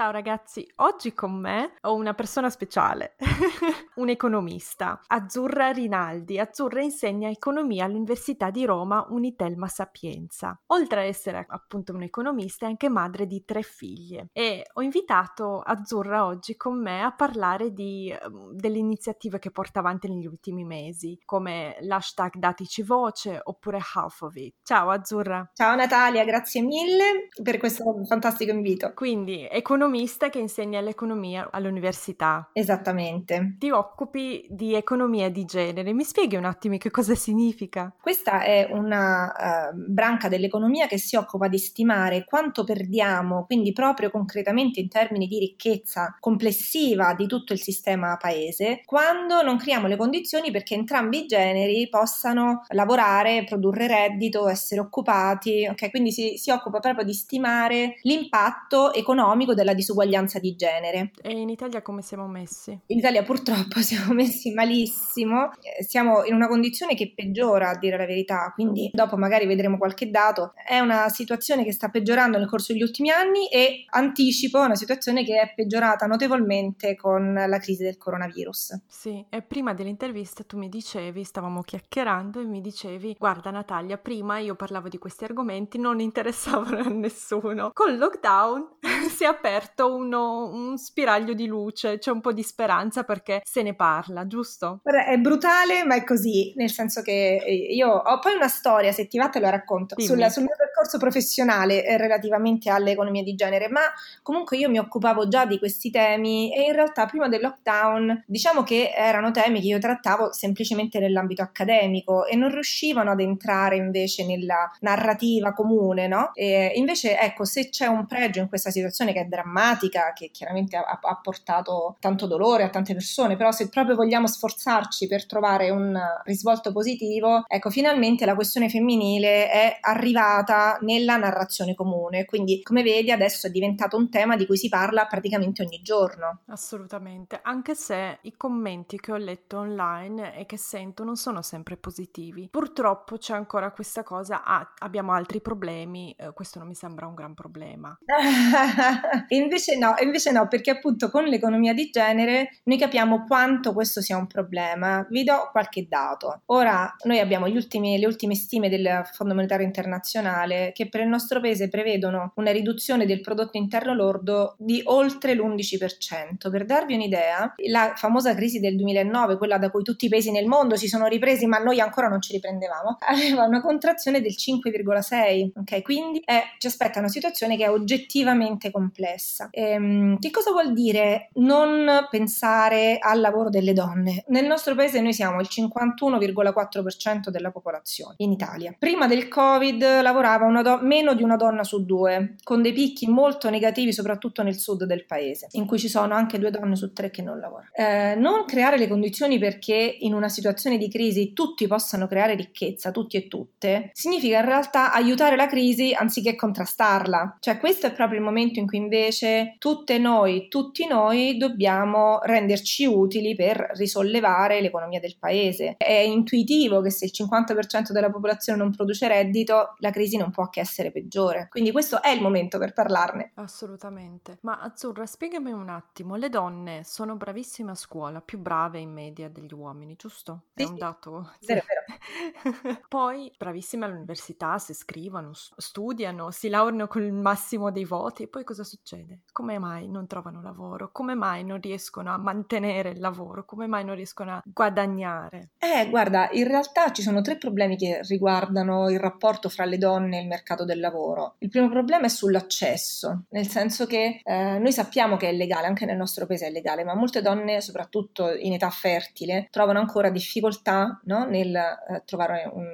Ciao ragazzi, oggi con me ho una persona speciale, un economista, Azzurra Rinaldi. Azzurra insegna economia all'Università di Roma Unitelma Sapienza. Oltre ad essere appunto un economista è anche madre di tre figlie e ho invitato Azzurra oggi con me a parlare di, um, delle iniziative che porta avanti negli ultimi mesi, come l'hashtag Datici Voce oppure Half of It. Ciao Azzurra. Ciao Natalia, grazie mille per questo fantastico invito. Quindi, economista economista che insegna l'economia all'università. Esattamente. Ti occupi di economia di genere. Mi spieghi un attimo che cosa significa? Questa è una uh, branca dell'economia che si occupa di stimare quanto perdiamo, quindi proprio concretamente in termini di ricchezza complessiva di tutto il sistema paese, quando non creiamo le condizioni perché entrambi i generi possano lavorare, produrre reddito, essere occupati. Ok, quindi si, si occupa proprio di stimare l'impatto economico della disuguaglianza di genere. E in Italia come siamo messi? In Italia purtroppo siamo messi malissimo, eh, siamo in una condizione che peggiora a dire la verità, quindi dopo magari vedremo qualche dato. È una situazione che sta peggiorando nel corso degli ultimi anni e anticipo una situazione che è peggiorata notevolmente con la crisi del coronavirus. Sì, e prima dell'intervista tu mi dicevi, stavamo chiacchierando e mi dicevi, guarda Natalia, prima io parlavo di questi argomenti, non interessavano a nessuno. Col lockdown si è aperto aperto uno, un spiraglio di luce, c'è un po' di speranza perché se ne parla, giusto? È brutale, ma è così, nel senso che eh, io ho poi una storia, se ti va te la racconto, sul, sul, mio percorso professionale eh, relativamente all'economia di genere, ma comunque io mi occupavo già di questi temi e in realtà prima del lockdown diciamo che erano temi che io trattavo semplicemente nell'ambito accademico e non riuscivano ad entrare invece nella narrativa comune, no? E invece ecco, se c'è un pregio in questa situazione che è drammatica, drammatica che chiaramente ha, ha, portato tanto dolore a tante persone, però se proprio vogliamo sforzarci per trovare un risvolto positivo, ecco, finalmente la questione femminile è arrivata nella narrazione comune, quindi come vedi adesso è diventato un tema di cui si parla praticamente ogni giorno. Assolutamente, anche se i commenti che ho letto online e che sento non sono sempre positivi. Purtroppo c'è ancora questa cosa, ah, abbiamo altri problemi, eh, questo non mi sembra un gran problema. invece no, invece no, perché appunto con l'economia di genere noi capiamo quanto questo sia un problema. Vi do qualche dato. Ora, noi abbiamo ultimi, le ultime stime del Fondo Monetario Internazionale che per il nostro paese prevedono una riduzione del prodotto interno lordo di oltre l'11%. Per darvi un'idea, la famosa crisi del 2009, quella da cui tutti i paesi nel mondo si sono ripresi, ma noi ancora non ci riprendevamo, aveva una contrazione del 5,6%. Ok, quindi è, ci aspetta una situazione che è oggettivamente complessa stessa. Ehm, che cosa vuol dire non pensare al lavoro delle donne? Nel nostro paese noi siamo il 51,4% della popolazione in Italia. Prima del Covid lavorava do- meno di una donna su due, con dei picchi molto negativi soprattutto nel sud del paese, in cui ci sono anche due donne su tre che non lavorano. Eh, non creare le condizioni perché in una situazione di crisi tutti possano creare ricchezza, tutti e tutte, significa in realtà aiutare la crisi anziché contrastarla. Cioè questo è proprio il momento in cui invece invece tutte noi, tutti noi dobbiamo renderci utili per risollevare l'economia del paese. È intuitivo che se il 50% della popolazione non produce reddito, la crisi non può che essere peggiore. Quindi questo è il momento per parlarne. Assolutamente. Ma Azzurra, spiegami un attimo, le donne sono bravissime a scuola, più brave in media degli uomini, giusto? È sì, un dato. Vero, vero. Poi bravissime all'università, si scrivono, studiano, si laureano con il massimo dei voti e poi cosa succede? Come mai non trovano lavoro? Come mai non riescono a mantenere il lavoro? Come mai non riescono a guadagnare? Eh, guarda, in realtà ci sono tre problemi che riguardano il rapporto fra le donne e il mercato del lavoro. Il primo problema è sull'accesso, nel senso che eh, noi sappiamo che è legale, anche nel nostro paese è legale, ma molte donne, soprattutto in età fertile, trovano ancora difficoltà no, nel eh, trovare un,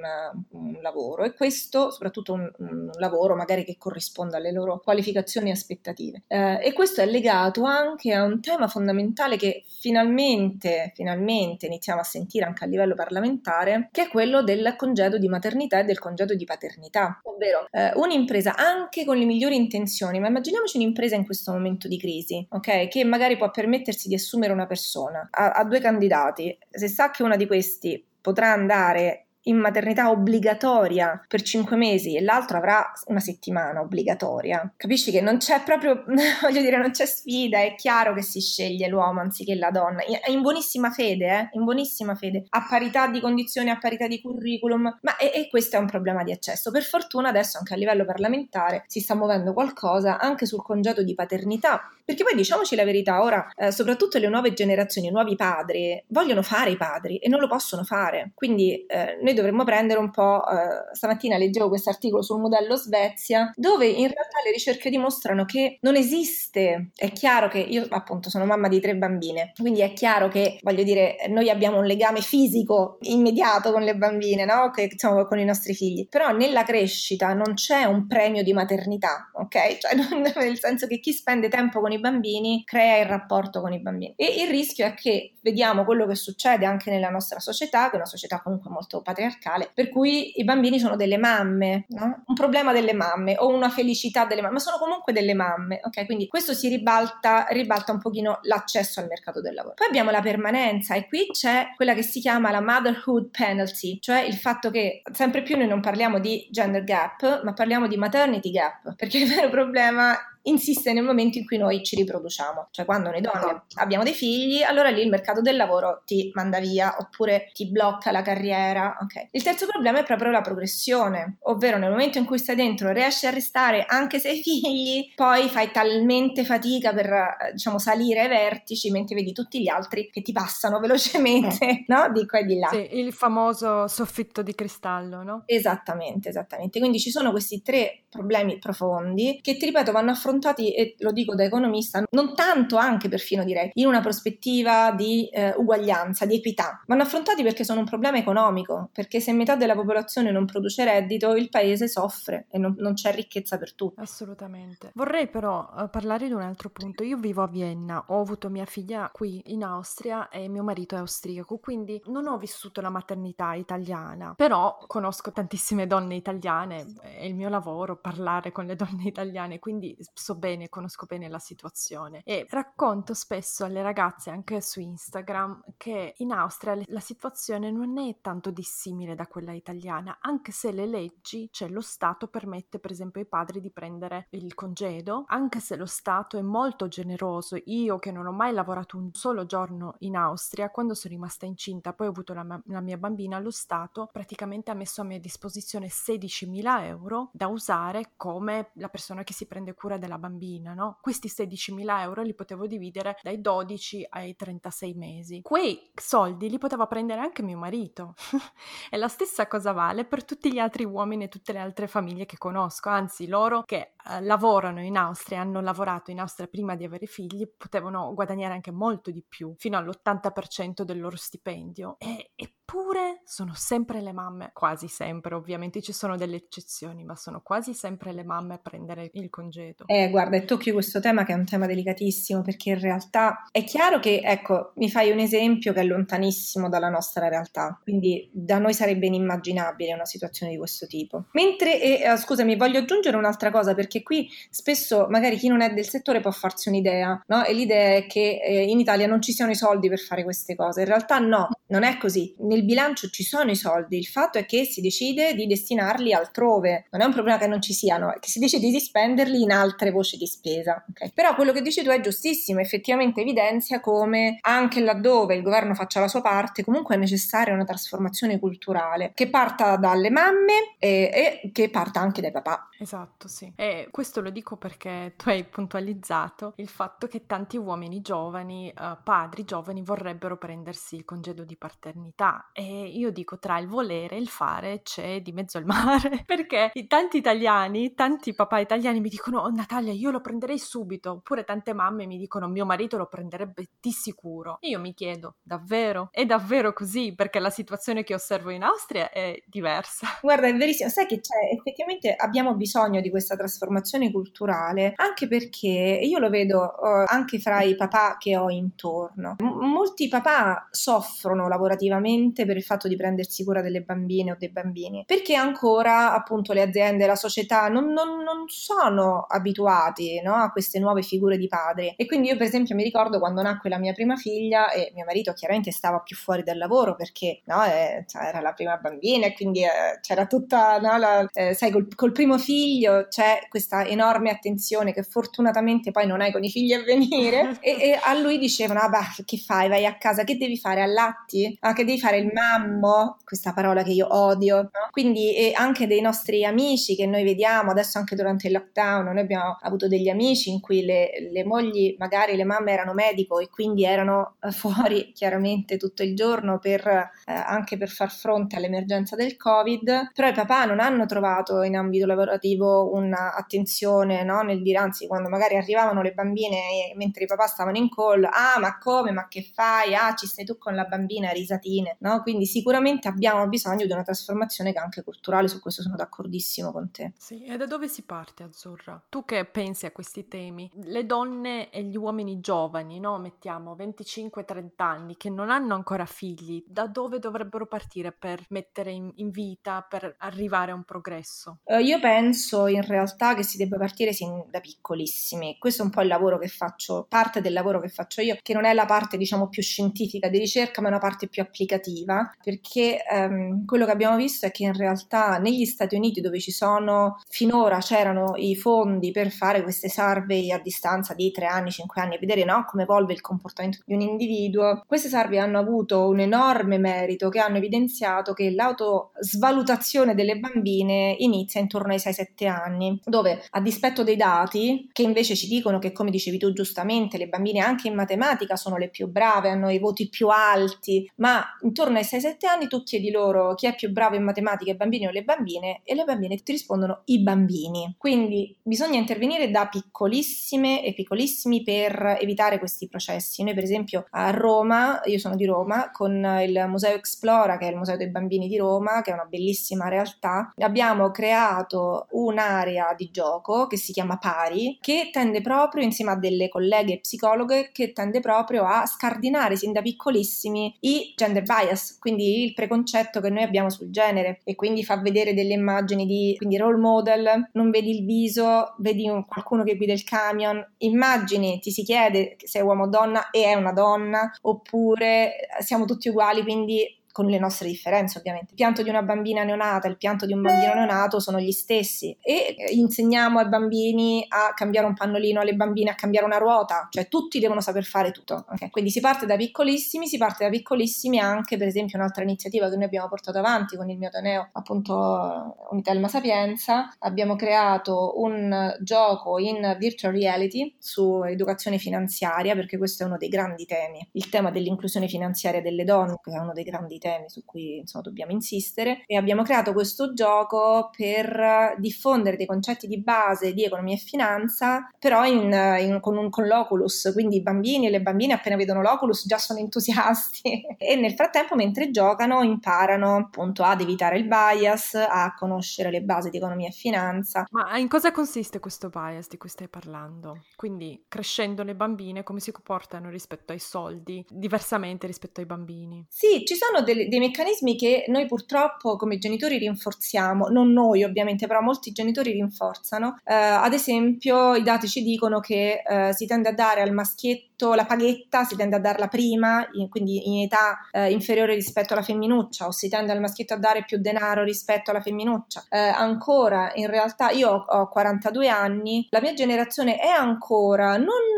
un, lavoro e questo, soprattutto un, un lavoro magari che corrisponda alle loro qualificazioni e aspettative. eh, e questo è legato anche a un tema fondamentale che finalmente, finalmente iniziamo a sentire anche a livello parlamentare, che è quello del congedo di maternità e del congedo di paternità, ovvero eh, un'impresa anche con le migliori intenzioni, ma immaginiamoci un'impresa in questo momento di crisi, ok? Che magari può permettersi di assumere una persona, ha due candidati, se sa che una di questi potrà andare in maternità obbligatoria per cinque mesi e l'altro avrà una settimana obbligatoria. Capisci che non c'è proprio, voglio dire, non c'è sfida, è chiaro che si sceglie l'uomo anziché la donna, in buonissima fede, eh? in buonissima fede, a parità di condizioni, a parità di curriculum, ma e, e questo è un problema di accesso. Per fortuna adesso anche a livello parlamentare si sta muovendo qualcosa anche sul congedo di paternità, perché poi diciamoci la verità, ora eh, soprattutto le nuove generazioni, i nuovi padri, vogliono fare i padri e non lo possono fare, quindi eh, noi dovremmo prendere un po', eh, stamattina leggevo questo articolo sul modello Svezia, dove in realtà le ricerche dimostrano che non esiste, è chiaro che io appunto sono mamma di tre bambine, quindi è chiaro che voglio dire noi abbiamo un legame fisico immediato con le bambine, no? che, diciamo, con i nostri figli, però nella crescita non c'è un premio di maternità, ok? Cioè non, nel senso che chi spende tempo con i bambini crea il rapporto con i bambini e il rischio è che vediamo quello che succede anche nella nostra società, che è una società comunque molto patriarcale, per cui i bambini sono delle mamme, no? un problema delle mamme o una felicità delle mamme, ma sono comunque delle mamme, ok? Quindi questo si ribalta, ribalta un pochino l'accesso al mercato del lavoro. Poi abbiamo la permanenza e qui c'è quella che si chiama la motherhood penalty, cioè il fatto che sempre più noi non parliamo di gender gap, ma parliamo di maternity gap, perché il vero problema insiste nel momento in cui noi ci riproduciamo, cioè quando noi donne esatto. abbiamo dei figli, allora lì il mercato del lavoro ti manda via oppure ti blocca la carriera. Okay. Il terzo problema è proprio la progressione, ovvero nel momento in cui stai dentro riesci a restare anche se hai figli, poi fai talmente fatica per eh, diciamo salire ai vertici mentre vedi tutti gli altri che ti passano velocemente, eh. no? Di qua e di là. Sì, il famoso soffitto di cristallo, no? Esattamente, esattamente. Quindi ci sono questi tre problemi profondi che ti ripeto vanno affrontati affrontati, e lo dico da economista, non tanto anche perfino direi, in una prospettiva di eh, uguaglianza, di equità, vanno affrontati perché sono un problema economico, perché se metà della popolazione non produce reddito, il paese soffre e non, non c'è ricchezza per tutti. Assolutamente. Vorrei però uh, parlare di un altro punto. Io vivo a Vienna, ho avuto mia figlia qui in Austria e mio marito è austriaco, quindi non ho vissuto la maternità italiana, però conosco tantissime donne italiane, è il mio lavoro parlare con le donne italiane, quindi so bene, conosco bene la situazione e racconto spesso alle ragazze anche su Instagram che in Austria la situazione non è tanto dissimile da quella italiana, anche se le leggi, cioè lo Stato permette per esempio ai padri di prendere il congedo, anche se lo Stato è molto generoso. Io che non ho mai lavorato un solo giorno in Austria, quando sono rimasta incinta, poi ho avuto la, la mia bambina, lo Stato praticamente ha messo a mia disposizione 16.000 euro da usare come la persona che si prende cura della bambina, no? Questi 16.000 euro li potevo dividere dai 12 ai 36 mesi. Quei soldi li poteva prendere anche mio marito. e la stessa cosa vale per tutti gli altri uomini e tutte le altre famiglie che conosco, anzi loro che eh, lavorano in Austria, hanno lavorato in Austria prima di avere figli, potevano guadagnare anche molto di più, fino all'80% del loro stipendio. E, Eppure sono sempre le mamme, quasi sempre, ovviamente ci sono delle eccezioni, ma sono quasi sempre le mamme a prendere il congedo. Eh, guarda, tocchi questo tema che è un tema delicatissimo, perché in realtà è chiaro che, ecco, mi fai un esempio che è lontanissimo dalla nostra realtà, quindi da noi sarebbe inimmaginabile una situazione di questo tipo. Mentre, eh, scusami, voglio aggiungere un'altra cosa, perché qui spesso magari chi non è del settore può farsi un'idea, no? E l'idea è che eh, in Italia non ci siano i soldi per fare queste cose. In realtà no, non è così. Nel bilancio ci sono i soldi, il fatto è che si decide di destinarli altrove, non è un problema che non ci siano, è che si decide di spenderli in altre voci di spesa. Okay? Però quello che dici tu è giustissimo, effettivamente evidenzia come anche laddove il governo faccia la sua parte, comunque è necessaria una trasformazione culturale che parta dalle mamme e, e che parta anche dai papà. Esatto, sì. E questo lo dico perché tu hai puntualizzato il fatto che tanti uomini giovani, uh, padri giovani, vorrebbero prendersi il congedo di paternità e io dico tra il volere e il fare c'è di mezzo il mare, perché tanti italiani, tanti papà italiani mi dicono oh, Natalia io lo prenderei subito. Oppure tante mamme mi dicono, mio marito lo prenderebbe di sicuro. Io mi chiedo, davvero? È davvero così? Perché la situazione che osservo in Austria è diversa. Guarda, è verissimo. Sai che c'è, effettivamente abbiamo bisogno di questa trasformazione culturale, anche perché io lo vedo uh, anche fra i papà che ho intorno. M- molti papà soffrono lavorativamente per il fatto di prendersi cura delle bambine o dei bambini, perché ancora appunto le aziende, la società non, non, non sono abituati no, a queste nuove figure di padri. E quindi io per esempio mi ricordo quando nacque la mia prima figlia e mio marito chiaramente stava più fuori dal lavoro perché no, eh, cioè, era la prima bambina e quindi eh, c'era tutta, no, la, eh, sai, col, col primo figlio c'è questa enorme attenzione che fortunatamente poi non hai con i figli a venire. E, e a lui dicevano ah beh che fai? Vai a casa che devi fare? Allatti? Ah che devi fare? Il mammo? Questa parola che io odio no? quindi anche dei nostri amici che noi vediamo adesso anche durante il lockdown noi abbiamo avuto degli amici in cui le, le mogli magari le mamme erano medico e quindi erano eh, fuori chiaramente tutto il giorno per, eh, anche per far fronte all'emergenza del covid però i papà non hanno trovato in ambito lavorativo un'attenzione no? nel dire anzi quando magari arrivavano le bambine mentre i papà stavano in call ah ma come ma che fai ah ci stai tu con la bambina risatine no? quindi sicuramente abbiamo bisogno di una trasformazione che anche culturale su questo sono d'accordissimo con te sì e da dove si parte Azzurra? tu che pensi a questi temi le donne e gli uomini giovani no? mettiamo 25-30 anni che non hanno ancora figli da dove dovrebbero partire per mettere in, in vita per arrivare a un progresso uh, io penso in realtà che si debba partire sin da piccolissimi. Questo è un po' il lavoro che faccio, parte del lavoro che faccio io, che non è la parte diciamo più scientifica di ricerca, ma è una parte più applicativa, perché um, quello che abbiamo visto è che in realtà negli Stati Uniti dove ci sono finora c'erano i fondi per fare queste survey a distanza di 3 anni, 5 anni, e vedere no, come evolve il comportamento di un individuo, queste survey hanno avuto un enorme merito che hanno evidenziato che l'autosvalutazione delle bambine inizia intorno ai 6-7 anni, dove a dispetto dei dati che invece ci dicono che, come dicevi tu giustamente, le bambine anche in matematica sono le più brave, hanno i voti più alti, ma intorno ai 6-7 anni tu chiedi loro chi è più bravo in matematica, i bambini o le bambine, e le bambine ti rispondono i bambini. Quindi bisogna intervenire da piccolissime e piccolissimi per evitare questi processi. Noi, per esempio, a Roma, io sono di Roma, con il Museo Explora, che è il Museo dei Bambini di Roma, che è una bellissima realtà, abbiamo creato un'area di gioco che si chiama Pari, che tende proprio, insieme a delle colleghe psicologhe, che tende proprio a scardinare sin da piccolissimi i gender bias, quindi il preconcetto che noi abbiamo sul genere e quindi fa vedere delle immagini di quindi role model, non vedi il viso, vedi un, qualcuno che guida il camion, immagini, ti si chiede se è uomo o donna e è una donna, oppure siamo tutti uguali, quindi con le nostre differenze ovviamente. Il pianto di una bambina neonata e il pianto di un bambino neonato sono gli stessi e eh, insegniamo ai bambini a cambiare un pannolino, alle bambine a cambiare una ruota, cioè tutti devono saper fare tutto. Okay? Quindi si parte da piccolissimi, si parte da piccolissimi anche per esempio un'altra iniziativa che noi abbiamo portato avanti con il mio Ateneo, appunto Unitelma Sapienza, abbiamo creato un gioco in virtual reality su educazione finanziaria perché questo è uno dei grandi temi, il tema dell'inclusione finanziaria delle donne, che è uno dei grandi temi temi su cui insomma, dobbiamo insistere e abbiamo creato questo gioco per diffondere dei concetti di base di economia e finanza, però in, in, con, un, con l'Oculus, quindi i bambini e le bambine appena vedono l'Oculus già sono entusiasti e nel frattempo mentre giocano imparano appunto ad evitare il bias, a conoscere le basi di economia e finanza. Ma in cosa consiste questo bias di cui stai parlando? Quindi crescendo le bambine come si comportano rispetto ai soldi, diversamente rispetto ai bambini? Sì, ci sono delle dei, meccanismi che noi purtroppo come genitori rinforziamo, non noi ovviamente, però molti genitori rinforzano. Eh, ad esempio, i dati ci dicono che eh, si tende a dare al maschietto la paghetta, si tende a darla prima, in, quindi in età eh, inferiore rispetto alla femminuccia, o si tende al maschietto a dare più denaro rispetto alla femminuccia. Eh, ancora, in realtà, io ho, ho 42 anni, la mia generazione è ancora, non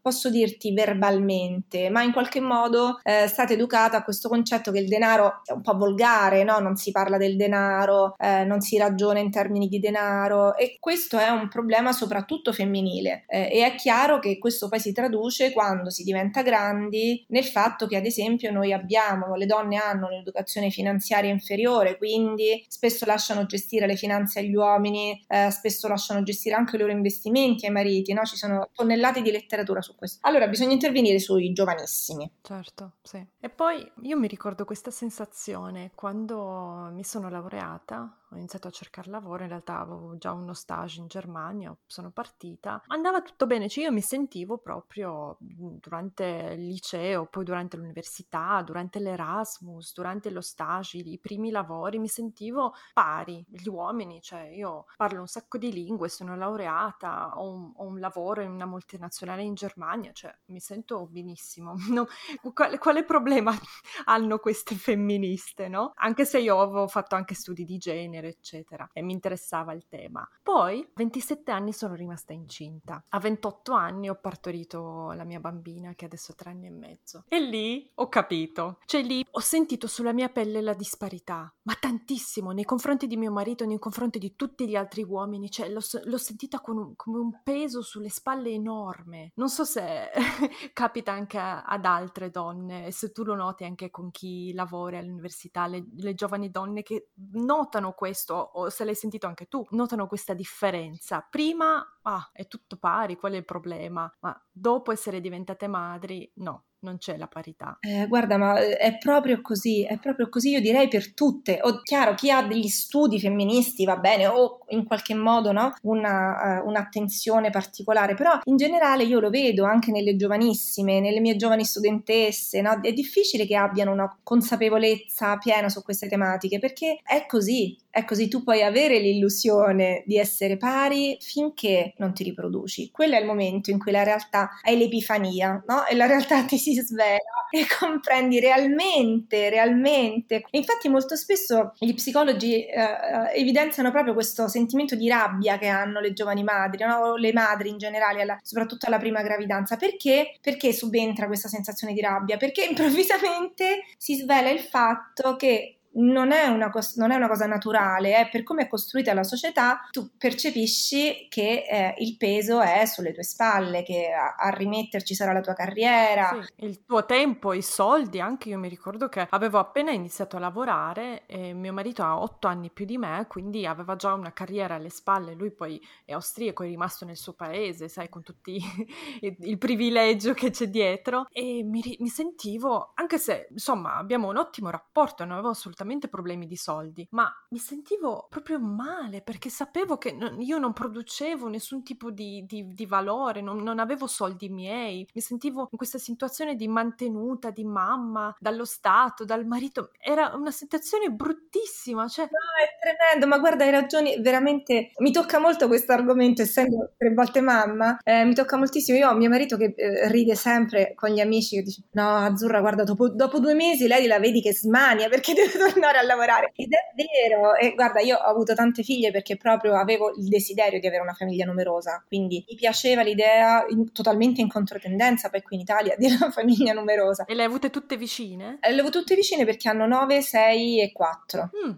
posso dirti verbalmente, ma in qualche modo eh, stata educata a questo concetto che il denaro è un po' volgare, no? non si parla del denaro, eh, non si ragiona in termini di denaro e questo è un problema soprattutto femminile eh, e è chiaro che questo poi si traduce quando si diventa grandi nel fatto che ad esempio noi abbiamo, le donne hanno un'educazione finanziaria inferiore, quindi spesso lasciano gestire le finanze agli uomini, eh, spesso lasciano gestire anche i loro investimenti ai mariti, no? ci sono tonnellate di letteratura su questo. Allora bisogna intervenire sui giovanissimi. Certo, sì. E poi io mi ricordo questa sensazione quando mi sono laureata ho iniziato a cercare lavoro, in realtà avevo già uno stage in Germania, sono partita, andava tutto bene, cioè io mi sentivo proprio mhmm, durante il liceo, poi durante l'università, durante l'Erasmus, durante lo stage, i primi lavori, mi sentivo pari gli uomini, cioè io parlo un sacco di lingue, sono laureata, ho un, ho un lavoro in una multinazionale in Germania, cioè mi sento benissimo. No, quale, quale problema hanno queste femministe, no? Anche se io avevo fatto anche studi di genere, eccetera, e mi interessava il tema. Poi, a 27 anni sono rimasta incinta. A 28 anni ho partorito la mia bambina, che adesso ha tre anni e mezzo. E lì ho capito. Cioè lì ho sentito sulla mia pelle la disparità, ma tantissimo, nei confronti di mio marito, nei confronti di tutti gli altri uomini. Cioè l'ho, l'ho sentita un, come un peso sulle spalle enorme. Non so se capita anche ad altre donne, se tu lo noti anche con chi lavora all'università, le, le giovani donne che notano questo o se l'hai sentito anche tu, notano questa differenza. Prima, ah, è tutto pari, qual è il problema? Ma dopo essere diventate madri, no, non c'è la parità. Eh, guarda, ma eh, è proprio così, è proprio così, io direi per tutte. O, chiaro, chi ha degli studi femministi va bene, o in qualche modo no? Una, uh, un'attenzione particolare, però in generale io lo vedo anche nelle giovanissime, nelle mie giovani studentesse, no? è difficile che abbiano una consapevolezza piena su queste tematiche, perché è così, è così, tu puoi avere l'illusione di essere pari finché non ti riproduci. Quello è il momento in cui la realtà è l'epifania, no? E la realtà ti si svela e comprendi realmente, realmente. E infatti molto spesso gli psicologi eh, eh, evidenziano proprio questo sentimento di rabbia che hanno le giovani madri, no? le madri in generale, alla, soprattutto alla prima gravidanza. Perché? Perché subentra questa sensazione di rabbia? Perché improvvisamente si svela il fatto che non è, una, non è una cosa naturale, eh? per come è costruita la società, tu percepisci che eh, il peso è sulle tue spalle, che a, a, rimetterci sarà la tua carriera. Sì, il tuo tempo, i soldi, anche io mi ricordo che avevo appena iniziato a lavorare e mio marito ha otto anni più di me, quindi aveva già una carriera alle spalle, lui poi è austriaco, è rimasto nel suo paese, sai, con tutti il privilegio che c'è dietro e mi, mi sentivo, anche se insomma abbiamo un ottimo rapporto, non avevo assolutamente assolutamente problemi di soldi, ma mi sentivo proprio male perché sapevo che non, io non producevo nessun tipo di, di, di valore, non, non, avevo soldi miei, mi sentivo in questa situazione di mantenuta, di mamma, dallo Stato, dal marito. Era una situazione bruttissima. Cioè... No, è tremendo, ma guarda, hai ragioni, veramente mi tocca molto questo argomento, essendo tre volte mamma, eh, mi tocca moltissimo. Io ho mio marito che eh, ride sempre con gli amici che dice: No, Azzurra, guarda, dopo, dopo due mesi lei la vedi che smania perché deve tornare tornare a lavorare. Ed è vero, e guarda, io ho avuto tante figlie perché proprio avevo il desiderio di avere una famiglia numerosa, quindi mi piaceva l'idea in, totalmente in controtendenza poi qui in Italia di una famiglia numerosa. E le hai avute tutte vicine? Eh, le avevo tutte vicine perché hanno 9, 6 e 4. Mm.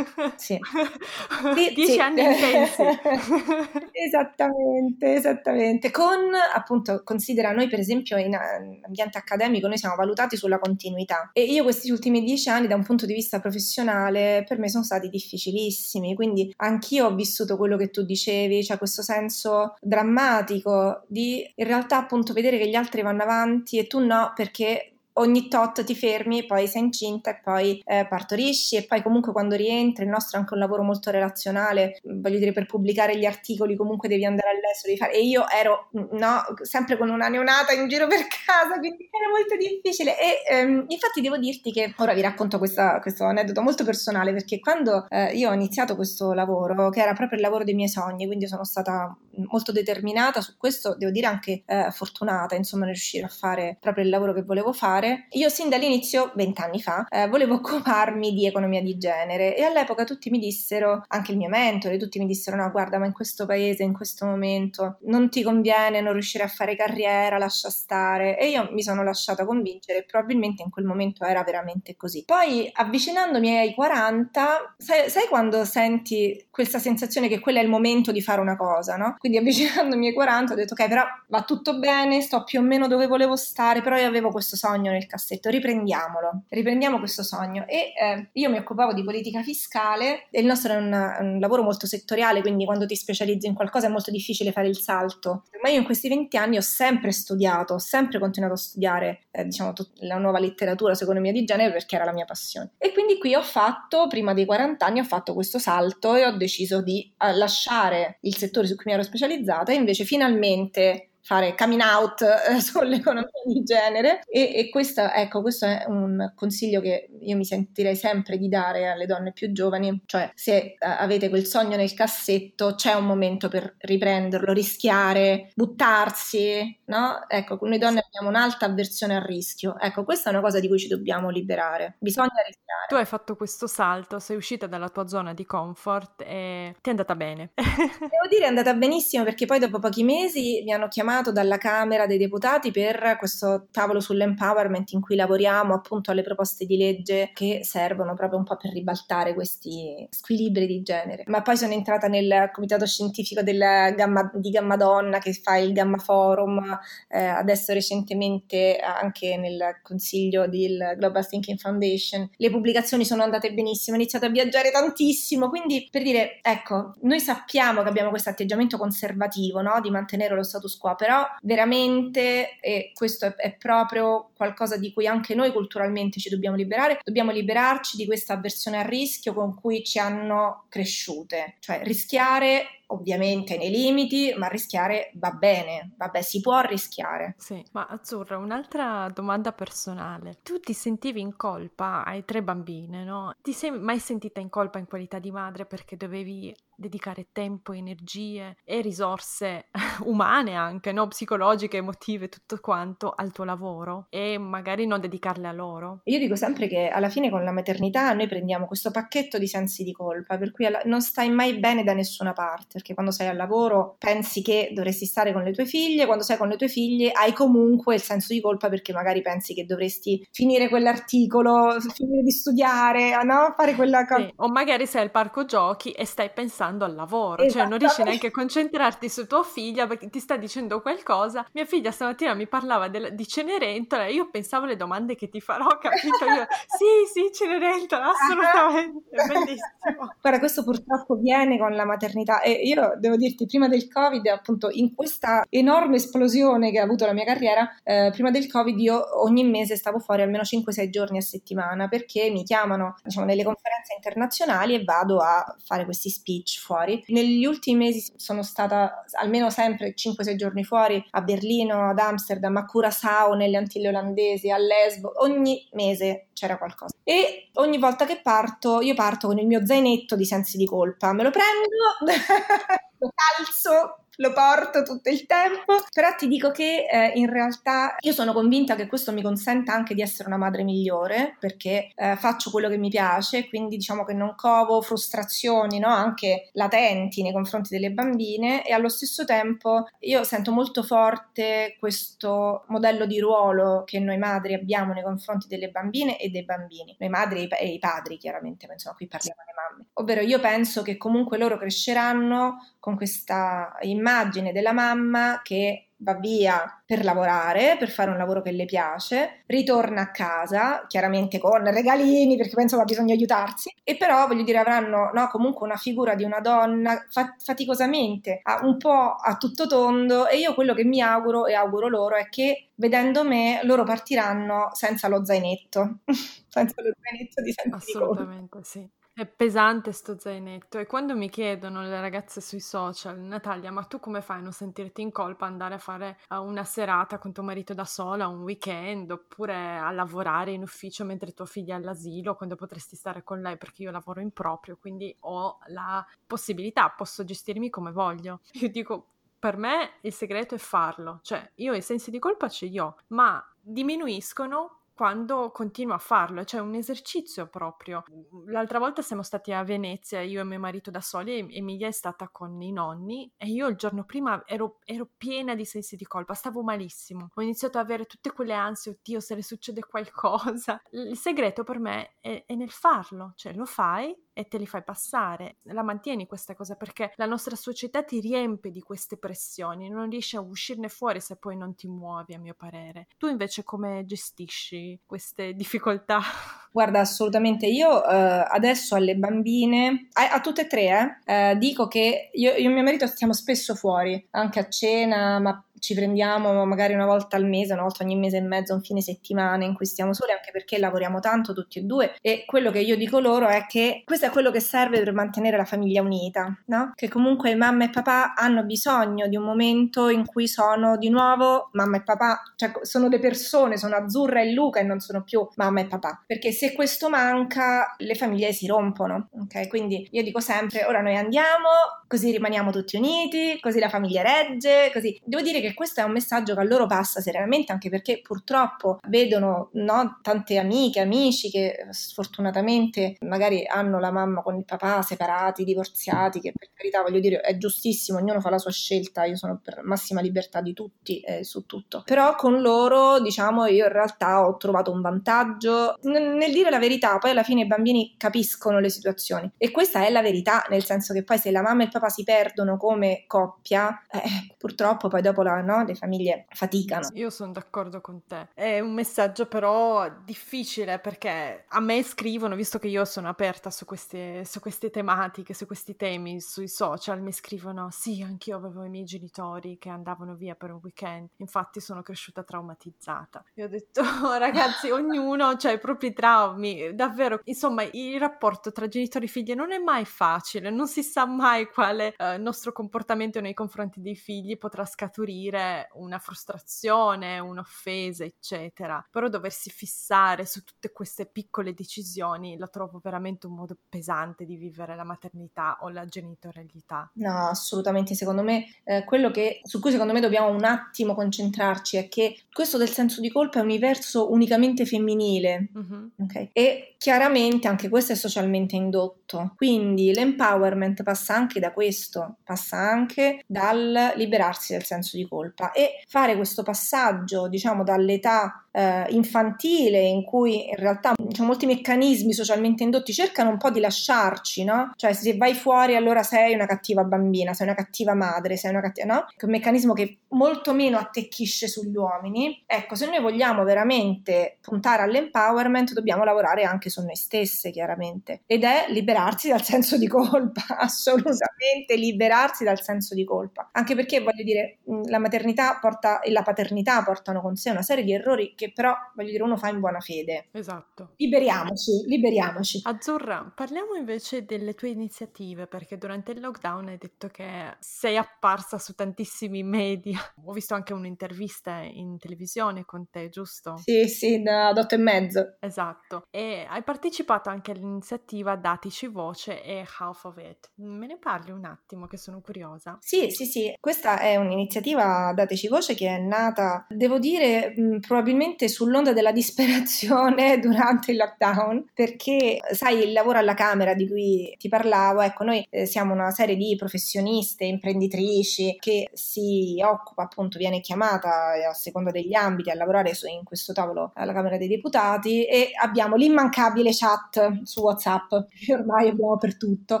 Sì. sì. Dieci sì. anni intensi. esattamente, esattamente. Con, appunto, considera noi per esempio in ambiente accademico noi siamo valutati sulla continuità e io questi ultimi dieci anni da un punto di vista professionale professionale per me sono stati difficilissimi, quindi anch'io ho vissuto quello che tu dicevi, cioè questo senso drammatico di in realtà appunto vedere che gli altri vanno avanti e tu no perché ogni tot ti fermi, poi sei incinta e poi eh, partorisci. E poi comunque quando rientri, il nostro è anche un lavoro molto relazionale, voglio dire per pubblicare gli articoli comunque devi andare all'estero, fare, e io ero no, sempre con una neonata in giro per casa, quindi era molto difficile. E ehm, infatti devo dirti che ora vi racconto questa, questo aneddoto molto personale perché quando eh, io ho iniziato questo lavoro, che era proprio il lavoro dei miei sogni, quindi sono stata molto determinata su questo, devo dire anche eh, fortunata insomma nel riuscire a fare proprio il lavoro che volevo fare, studiare, io sin dall'inizio, vent'anni fa, eh, volevo occuparmi di economia di genere e all'epoca tutti mi dissero, anche il mio mentore, tutti mi dissero no guarda ma in questo paese, in questo momento non ti conviene non riuscire a fare carriera, lascia stare e io mi sono lasciata convincere probabilmente in quel momento era veramente così. Poi avvicinandomi ai 40, sai, sai quando senti questa sensazione che quello è il momento di fare una cosa, no? Quindi avvicinandomi ai 40 ho detto ok però va tutto bene, sto più o meno dove volevo stare, però io avevo questo sogno nel cassetto, riprendiamolo, riprendiamo questo sogno. E eh, io mi occupavo di politica fiscale il nostro è un, un, lavoro molto settoriale, quindi quando ti specializzi in qualcosa è molto difficile fare il salto, ma io in questi 20 anni ho sempre studiato, ho sempre continuato a studiare eh, diciamo la nuova letteratura su economia di genere perché era la mia passione. E quindi qui ho fatto, prima dei 40 anni ho fatto questo salto e ho deciso di uh, lasciare il settore su cui mi ero specializzata e invece finalmente fare coming out eh, sull'economia di genere e, e questo, ecco, questo è un consiglio che io mi sentirei sempre di dare alle donne più giovani, cioè se eh, avete quel sogno nel cassetto c'è un momento per riprenderlo, rischiare, buttarsi, no? Ecco, noi donne abbiamo un'alta avversione al rischio, ecco, questa è una cosa di cui ci dobbiamo liberare, bisogna rischiare. Tu hai fatto questo salto, sei uscita dalla tua zona di comfort e ti è andata bene. Devo dire è andata benissimo perché poi dopo pochi mesi mi hanno chiamato chiamato dalla Camera dei Deputati per questo tavolo sull'empowerment in cui lavoriamo appunto alle proposte di legge che servono proprio un po' per ribaltare questi squilibri di genere. Ma poi sono entrata nel comitato scientifico Gamma, di Gamma Donna che fa il Gamma Forum, eh, adesso recentemente anche nel consiglio del Global Thinking Foundation. Le pubblicazioni sono andate benissimo, ho iniziato a viaggiare tantissimo, quindi per dire, ecco, noi sappiamo che abbiamo questo atteggiamento conservativo, no? di mantenere lo status quo, però veramente, e questo è, è, proprio qualcosa di cui anche noi culturalmente ci dobbiamo liberare, dobbiamo liberarci di questa avversione al rischio con cui ci hanno cresciute, cioè rischiare ovviamente nei limiti, ma rischiare va bene, vabbè, si può rischiare. Sì, ma Azzurra, un'altra domanda personale. Tu ti sentivi in colpa, hai tre bambine, no? Ti sei mai sentita in colpa in qualità di madre perché dovevi dedicare tempo, energie e risorse umane anche, no? psicologiche, emotive, tutto quanto al tuo lavoro e magari non dedicarle a loro. Io dico sempre che alla fine con la maternità noi prendiamo questo pacchetto di sensi di colpa, per cui non stai mai bene da nessuna parte, perché quando sei al lavoro pensi che dovresti stare con le tue figlie, quando sei con le tue figlie hai comunque il senso di colpa perché magari pensi che dovresti finire quell'articolo, finire di studiare, no? fare quella cosa. Sì. O magari sei al parco giochi e stai pensando al lavoro, cioè non riesci neanche a concentrarti su tua figlia perché ti sta dicendo qualcosa. Mia figlia stamattina mi parlava del, di Cenerentola e io pensavo alle domande che ti farò, capito? Io, sì, sì, Cenerentola, assolutamente, è bellissimo. Guarda, questo purtroppo viene con la maternità e io devo dirti, prima del Covid, appunto, in questa enorme esplosione che ha avuto la mia carriera, eh, prima del Covid io ogni mese stavo fuori almeno 5-6 giorni a settimana perché mi chiamano, diciamo, nelle conferenze internazionali e vado a fare questi speech fuori. Negli ultimi mesi sono stata almeno sempre 5-6 giorni fuori a Berlino, ad Amsterdam, a Curaçao, nelle Antille olandesi, a Lesbo, ogni mese c'era qualcosa. E ogni volta che parto, io parto con il mio zainetto di sensi di colpa, me lo prendo, lo calzo lo porto tutto il tempo, però ti dico che eh, in realtà io sono convinta che questo mi consenta anche di essere una madre migliore perché eh, faccio quello che mi piace, quindi diciamo che non covo frustrazioni no? anche latenti nei confronti delle bambine e allo stesso tempo io sento molto forte questo modello di ruolo che noi madri abbiamo nei confronti delle bambine e dei bambini, noi madri e i padri chiaramente, ma insomma qui parliamo di mamme, ovvero io penso che comunque loro cresceranno con questa immagine della mamma che va via per lavorare, per fare un lavoro che le piace, ritorna a casa, chiaramente con regalini perché penso che bisogna aiutarsi, e però voglio dire avranno no, comunque una figura di una donna fa- faticosamente, un po' a tutto tondo. E io quello che mi auguro e auguro loro è che vedendo me loro partiranno senza lo zainetto, senza lo zainetto di sensi Assolutamente sì. È pesante sto zainetto e quando mi chiedono le ragazze sui social, Natalia, ma tu come fai a non sentirti in colpa andare a fare eh, una serata con tuo marito da sola, un weekend, oppure a lavorare in ufficio mentre tua figlia è all'asilo, quando potresti stare con lei perché io lavoro in proprio, quindi ho la possibilità, posso gestirmi come voglio. Io dico, per me il segreto è farlo, cioè io i sensi di colpa ce li ho, ma diminuiscono quando continuo a farlo, cioè un esercizio proprio. L'altra volta siamo stati a Venezia, io e mio marito da soli, Emilia è stata con i nonni e io il giorno prima ero, ero piena di sensi di colpa, stavo malissimo. Ho iniziato ad avere tutte quelle ansie, oddio se le succede qualcosa. Il segreto per me è, è nel farlo, cioè lo fai e te li fai passare. La mantieni questa cosa perché la nostra società ti riempie di queste pressioni, non riesci a uscirne fuori se poi non ti muovi, a mio parere. Tu invece come gestisci queste difficoltà? Guarda, assolutamente. Io eh, adesso alle bambine, a, a tutte e tre, eh, eh, dico che io, io e mio marito stiamo spesso fuori, anche a cena, ma ci prendiamo magari una volta al mese, una volta ogni mese e mezzo, un fine settimana in cui stiamo soli, anche perché lavoriamo tanto tutti e due. E quello che io dico loro è che questo è quello che serve per mantenere la famiglia unita, no? Che comunque mamma e papà hanno bisogno di un momento in cui sono di nuovo mamma e papà, cioè sono le persone, sono Azzurra e Luca e non sono più mamma e papà. Perché se questo manca, le famiglie si rompono, ok? Quindi io dico sempre, ora noi andiamo, così rimaniamo tutti uniti, così la famiglia regge, così. Devo dire che questo è un messaggio che a loro passa serenamente, anche perché purtroppo vedono no, tante amiche, amici che sfortunatamente magari hanno la mamma con il papà separati, divorziati, che per carità voglio dire è giustissimo, ognuno fa la sua scelta, io sono per massima libertà di tutti eh, su tutto. Però con loro, diciamo, io in realtà ho trovato un vantaggio N- nel dire la verità, poi alla fine i bambini capiscono le situazioni e questa è la verità, nel senso che poi se la mamma e il papà si perdono come coppia, eh, purtroppo poi dopo la no? le famiglie faticano. Io sono d'accordo con te. È un messaggio però difficile perché a me scrivono, visto che io sono aperta su queste, su queste tematiche, su questi temi sui social, mi scrivono sì, anch'io avevo i miei genitori che andavano via per un weekend, infatti sono cresciuta traumatizzata. Io ho detto oh, ragazzi, ognuno ha i propri traumi, davvero, insomma il rapporto tra genitori e figli non è mai facile, non si sa mai quale eh, nostro comportamento nei confronti dei figli potrà scaturire dire una frustrazione, un'offesa, eccetera. Però doversi fissare su tutte queste piccole decisioni lo trovo veramente un modo pesante di vivere la maternità o la genitorialità. No, assolutamente. Secondo me, eh, quello che, su cui secondo me dobbiamo un attimo concentrarci è che questo del senso di colpa è un universo unicamente femminile. Mm-hmm. Okay? E chiaramente anche questo è socialmente indotto. Quindi l'empowerment passa anche da questo, passa anche dal liberarsi del senso di colpa colpa. E fare questo passaggio, diciamo, dall'età eh, infantile in cui in realtà diciamo, molti meccanismi socialmente indotti cercano un po' di lasciarci, no? Cioè se vai fuori allora sei una cattiva bambina, sei una cattiva madre, sei una cattiva, no? È un meccanismo che molto meno attecchisce sugli uomini. Ecco, se noi vogliamo veramente puntare all'empowerment dobbiamo lavorare anche su noi stesse, chiaramente, ed è liberarsi dal senso di colpa, assolutamente liberarsi dal senso di colpa. Anche perché voglio dire, la maternità porta, e la paternità portano con sé una serie di errori che però, voglio dire, uno fa in buona fede. Esatto. Liberiamoci, liberiamoci. Azzurra, parliamo invece delle tue iniziative, perché durante il lockdown hai detto che sei apparsa su tantissimi media. Ho visto anche un'intervista in televisione con te, giusto? Sì, sì, da otto e mezzo. Esatto. E hai partecipato anche all'iniziativa Datici Voce e Half of It. Me ne parli un attimo, che sono curiosa? Sì, sì, sì. Questa è un'iniziativa Dateci Voce che è nata, devo dire, probabilmente probabilmente sull'onda della disperazione durante il lockdown, perché sai il lavoro alla Camera di cui ti parlavo, ecco noi eh, siamo una serie di professioniste, imprenditrici che si occupa appunto, viene chiamata a seconda degli ambiti a lavorare su, in questo tavolo alla Camera dei Deputati e abbiamo l'immancabile chat su WhatsApp che ormai abbiamo per tutto.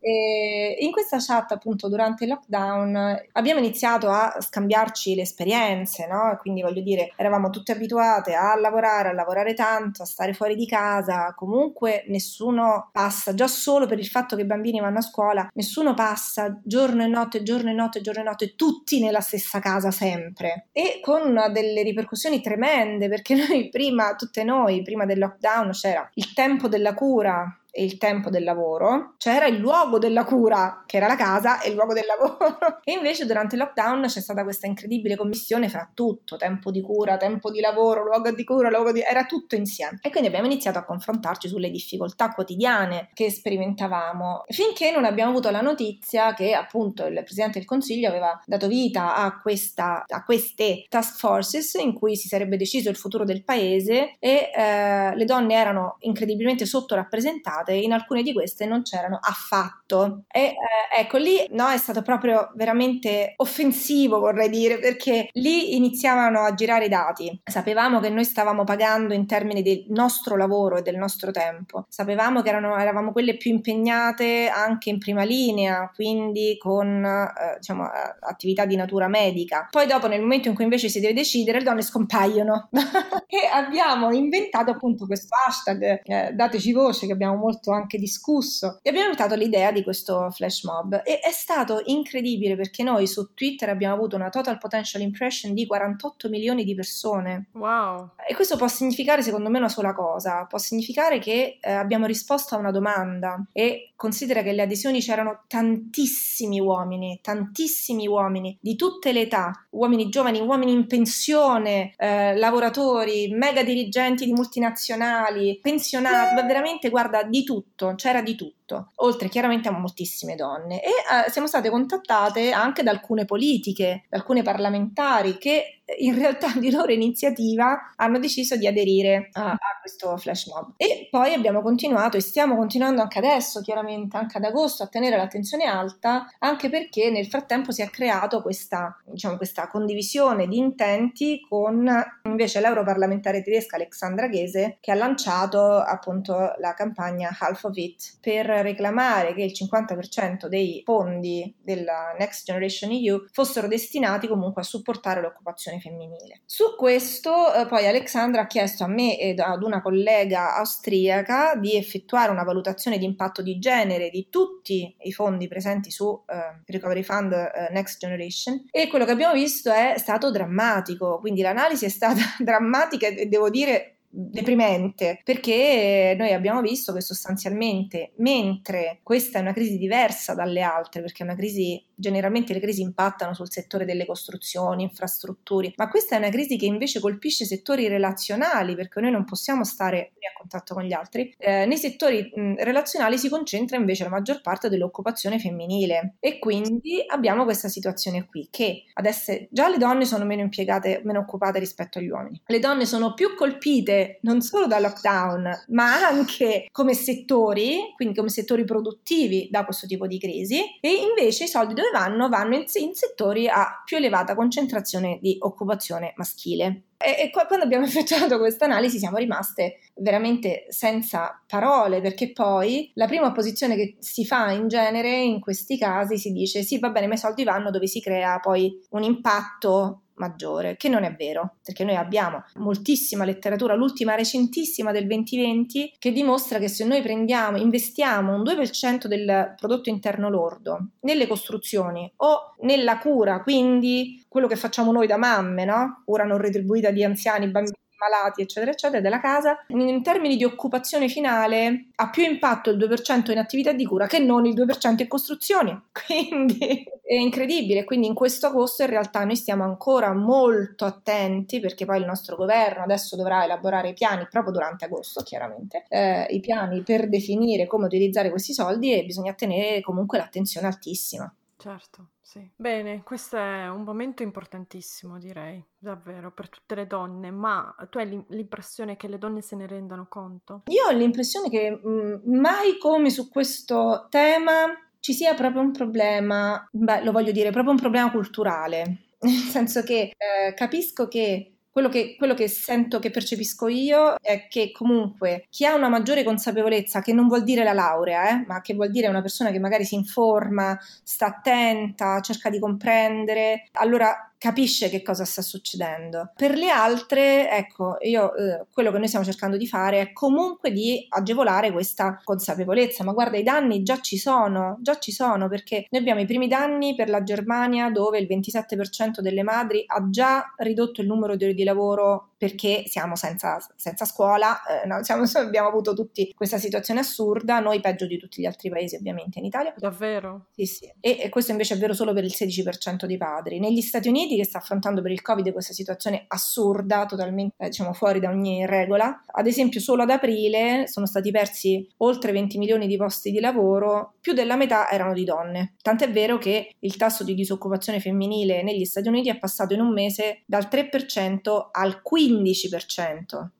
E in questa chat appunto durante il lockdown abbiamo iniziato a scambiarci le esperienze, no? Quindi voglio dire, eravamo tutte abituate a lavorare, a lavorare tanto, a stare fuori di casa, comunque nessuno passa, già solo per il fatto che i bambini vanno a scuola, nessuno passa giorno e notte, giorno e notte, giorno e notte, tutti nella stessa casa sempre. E con delle ripercussioni tremende, perché noi prima, tutte noi, prima del lockdown c'era il tempo della cura il tempo del lavoro, c'era il luogo della cura, che era la casa, e il luogo del lavoro. e invece durante il lockdown c'è stata questa incredibile commissione fra tutto, tempo di cura, tempo di lavoro, luogo di cura, luogo di... era tutto insieme. E quindi abbiamo iniziato a confrontarci sulle difficoltà quotidiane che sperimentavamo, finché non abbiamo avuto la notizia che appunto il Presidente del Consiglio aveva dato vita a, questa, a queste task forces in cui si sarebbe deciso il futuro del paese e eh, le donne erano incredibilmente sottorappresentate, in alcune di queste non c'erano affatto. E eh, ecco lì no, è stato proprio veramente offensivo, vorrei dire, perché lì iniziavano a girare i dati. Sapevamo che noi stavamo pagando in termini del nostro lavoro e del nostro tempo, sapevamo che erano, eravamo quelle più impegnate anche in prima linea, quindi con eh, diciamo, eh, attività di natura medica. Poi dopo, nel momento in cui invece si deve decidere, le donne scompaiono. e abbiamo inventato appunto questo hashtag, eh, dateci voce, che abbiamo molto anche discusso, e abbiamo inventato l'idea di questo flash mob. E è stato incredibile perché noi su Twitter abbiamo avuto una total potential impression di 48 milioni di persone. Wow! E questo può significare, secondo me, una sola cosa: può significare che eh, abbiamo risposto a una domanda e considera che le adesioni c'erano tantissimi uomini, tantissimi uomini di tutte le età, uomini giovani, uomini in pensione, eh, lavoratori, mega dirigenti di multinazionali, pensionati, ma veramente guarda di tutto, c'era di tutto. Oltre chiaramente a moltissime donne e eh, siamo state contattate anche da alcune politiche, da alcune parlamentari che in realtà di loro iniziativa hanno deciso di aderire a, a, questo flash mob. E poi abbiamo continuato e stiamo continuando anche adesso, chiaramente anche ad agosto, a tenere l'attenzione alta, anche perché nel frattempo si è creato questa, diciamo, questa condivisione di intenti con invece l'europarlamentare tedesca Alexandra Ghese che ha lanciato appunto la campagna Half of It per reclamare che il 50% dei fondi della Next Generation EU fossero destinati comunque a supportare l'occupazione femminile. Su questo eh, poi Alexandra ha chiesto a me ed ad una collega austriaca di effettuare una valutazione di impatto di genere di tutti i fondi presenti su eh, Recovery Fund eh, Next Generation e quello che abbiamo visto è stato drammatico, quindi l'analisi è stata drammatica e devo dire deprimente perché noi abbiamo visto che sostanzialmente mentre questa è una crisi diversa dalle altre perché è una crisi generalmente le crisi impattano sul settore delle costruzioni, infrastrutture, ma questa è una crisi che invece colpisce settori relazionali perché noi non possiamo stare a contatto con gli altri. Eh, nei settori mh, relazionali si concentra invece la maggior parte dell'occupazione femminile e quindi abbiamo questa situazione qui che adesso già le donne sono meno impiegate, meno occupate rispetto agli uomini. Le donne sono più colpite non solo dal lockdown, ma anche come settori, quindi come settori produttivi da questo tipo di crisi e invece i soldi dove dove vanno? Vanno in, in settori a più elevata concentrazione di occupazione maschile. E, e quando abbiamo effettuato questa analisi siamo rimaste veramente senza parole perché poi la prima posizione che si fa in genere in questi casi si dice sì va bene ma i soldi vanno dove si crea poi un impatto maggiore, che non è vero, perché noi abbiamo moltissima letteratura, l'ultima recentissima del 2020, che dimostra che se noi prendiamo, investiamo un 2% del prodotto interno lordo nelle costruzioni o nella cura, quindi quello che facciamo noi da mamme, no? Cura non retribuita di anziani, bambini malati, eccetera, eccetera, della casa, in termini di occupazione finale ha più impatto il 2% in attività di cura che non il 2% in costruzioni. Quindi è incredibile. Quindi in questo agosto in realtà noi stiamo ancora molto attenti perché poi il nostro governo adesso dovrà elaborare i piani proprio durante agosto, chiaramente, eh, i piani per definire come utilizzare questi soldi e bisogna tenere comunque l'attenzione altissima. Certo, sì. Bene, questo è un momento importantissimo, direi, davvero, per tutte le donne, ma tu hai l'impressione che le donne se ne rendano conto? Io ho l'impressione che mh, mm, mai come su questo tema ci sia proprio un problema, beh, lo voglio dire, proprio un problema culturale, nel senso che eh, capisco che quello che, quello che, sento, che percepisco io è che comunque chi ha una maggiore consapevolezza, che non vuol dire la laurea, eh, ma che vuol dire una persona che magari si informa, sta attenta, cerca di comprendere, allora capisce che cosa sta succedendo. Per le altre, ecco, io eh, quello che noi stiamo cercando di fare è comunque di agevolare questa consapevolezza, ma guarda, i danni già ci sono, già ci sono perché noi abbiamo i primi danni per la Germania dove il 27% delle madri ha già ridotto il numero di ore di lavoro perché siamo senza, senza scuola, eh, no, siamo, abbiamo avuto tutti questa situazione assurda, noi peggio di tutti gli altri paesi ovviamente in Italia. Davvero? Sì, sì. E, e questo invece è vero solo per il 16% dei padri. Negli Stati Uniti, che sta affrontando per il Covid questa situazione assurda, totalmente eh, diciamo fuori da ogni regola, ad esempio solo ad aprile sono stati persi oltre 20 milioni di posti di lavoro, più della metà erano di donne. Tant'è vero che il tasso di disoccupazione femminile negli Stati Uniti è passato in un mese dal 3% al 15%.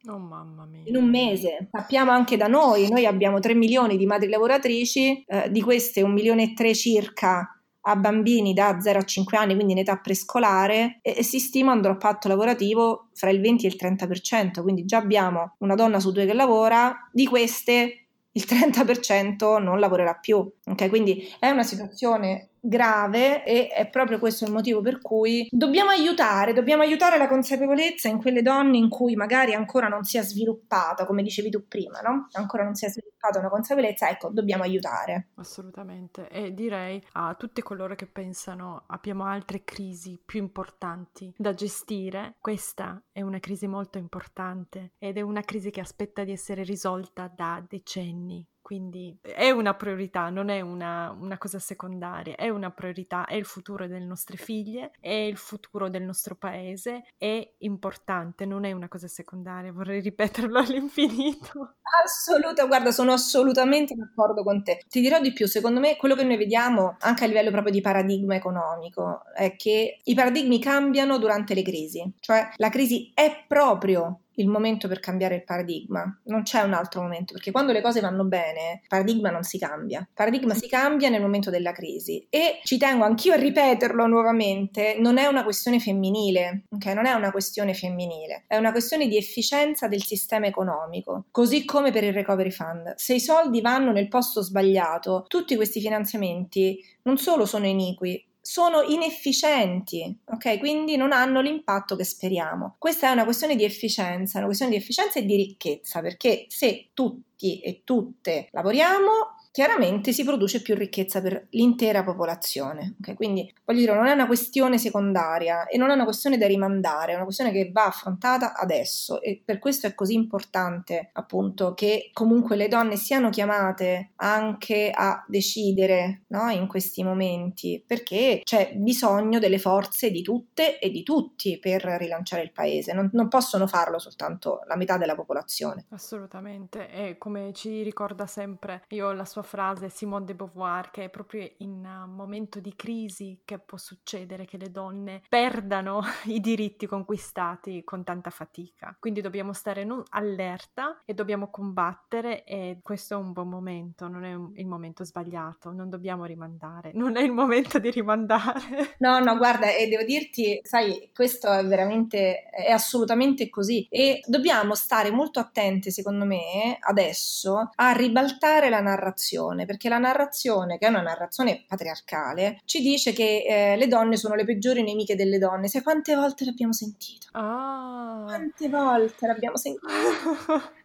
Oh mamma mia. In un mese. Sappiamo anche da noi, noi abbiamo 3 milioni di madri lavoratrici, eh, di queste 1 milione e 3 circa a bambini da 0 a 5 anni, quindi in età prescolare, e, e si stima un drop-out lavorativo fra il 20 e il 30%, quindi già abbiamo una donna su due che lavora, di queste il 30% non lavorerà più. Ok, quindi è una situazione grave e è proprio questo il motivo per cui dobbiamo aiutare, dobbiamo aiutare la consapevolezza in quelle donne in cui magari ancora non si è sviluppata, come dicevi tu prima, no? Ancora non si è sviluppata una consapevolezza, ecco, dobbiamo aiutare. Assolutamente. E direi a tutti coloro che pensano abbiamo altre crisi più importanti da gestire, questa è una crisi molto importante ed è una crisi che aspetta di essere risolta da decenni quindi è una priorità, non è una, una, cosa secondaria, è una priorità, è il futuro delle nostre figlie, è il futuro del nostro paese, è importante, non è una cosa secondaria, vorrei ripeterlo all'infinito. Assoluta, guarda, sono assolutamente d'accordo con te. Ti dirò di più, secondo me quello che noi vediamo anche a livello proprio di paradigma economico è che i paradigmi cambiano durante le crisi, cioè la crisi è proprio il momento per cambiare il paradigma, non c'è un altro momento, perché quando le cose vanno bene, il paradigma non si cambia, il paradigma si cambia nel momento della crisi. E ci tengo anch'io a ripeterlo nuovamente, non è una questione femminile, ok? Non è una questione femminile, è una questione di efficienza del sistema economico, così come per il recovery fund. Se i soldi vanno nel posto sbagliato, tutti questi finanziamenti non solo sono iniqui, sono inefficienti, ok? Quindi non hanno l'impatto che speriamo. Questa è una questione di efficienza, una questione di efficienza e di ricchezza, perché se tutti e tutte lavoriamo, chiaramente si produce più ricchezza per l'intera popolazione. Okay? Quindi voglio dire, non è una questione secondaria e non è una questione da rimandare, è una questione che va affrontata adesso e per questo è così importante appunto che comunque le donne siano chiamate anche a decidere no? in questi momenti perché c'è bisogno delle forze di tutte e di tutti per rilanciare il paese, non, non possono farlo soltanto la metà della popolazione. Assolutamente e come ci ricorda sempre io la sua frase Simone de Beauvoir che è proprio in un momento di crisi che può succedere che le donne perdano i diritti conquistati con tanta fatica. Quindi dobbiamo stare allerta e dobbiamo combattere e questo è un buon momento, non è il momento sbagliato, non dobbiamo rimandare, non è il momento di rimandare. No, no, guarda, e devo dirti, sai, questo è veramente, è assolutamente così e dobbiamo stare molto attenti, secondo me, adesso a ribaltare la narrazione narrazione, perché la narrazione, che è una narrazione patriarcale, ci dice che eh, le donne sono le peggiori nemiche delle donne. Sai quante volte l'abbiamo sentito? Ah. Quante volte l'abbiamo sentito?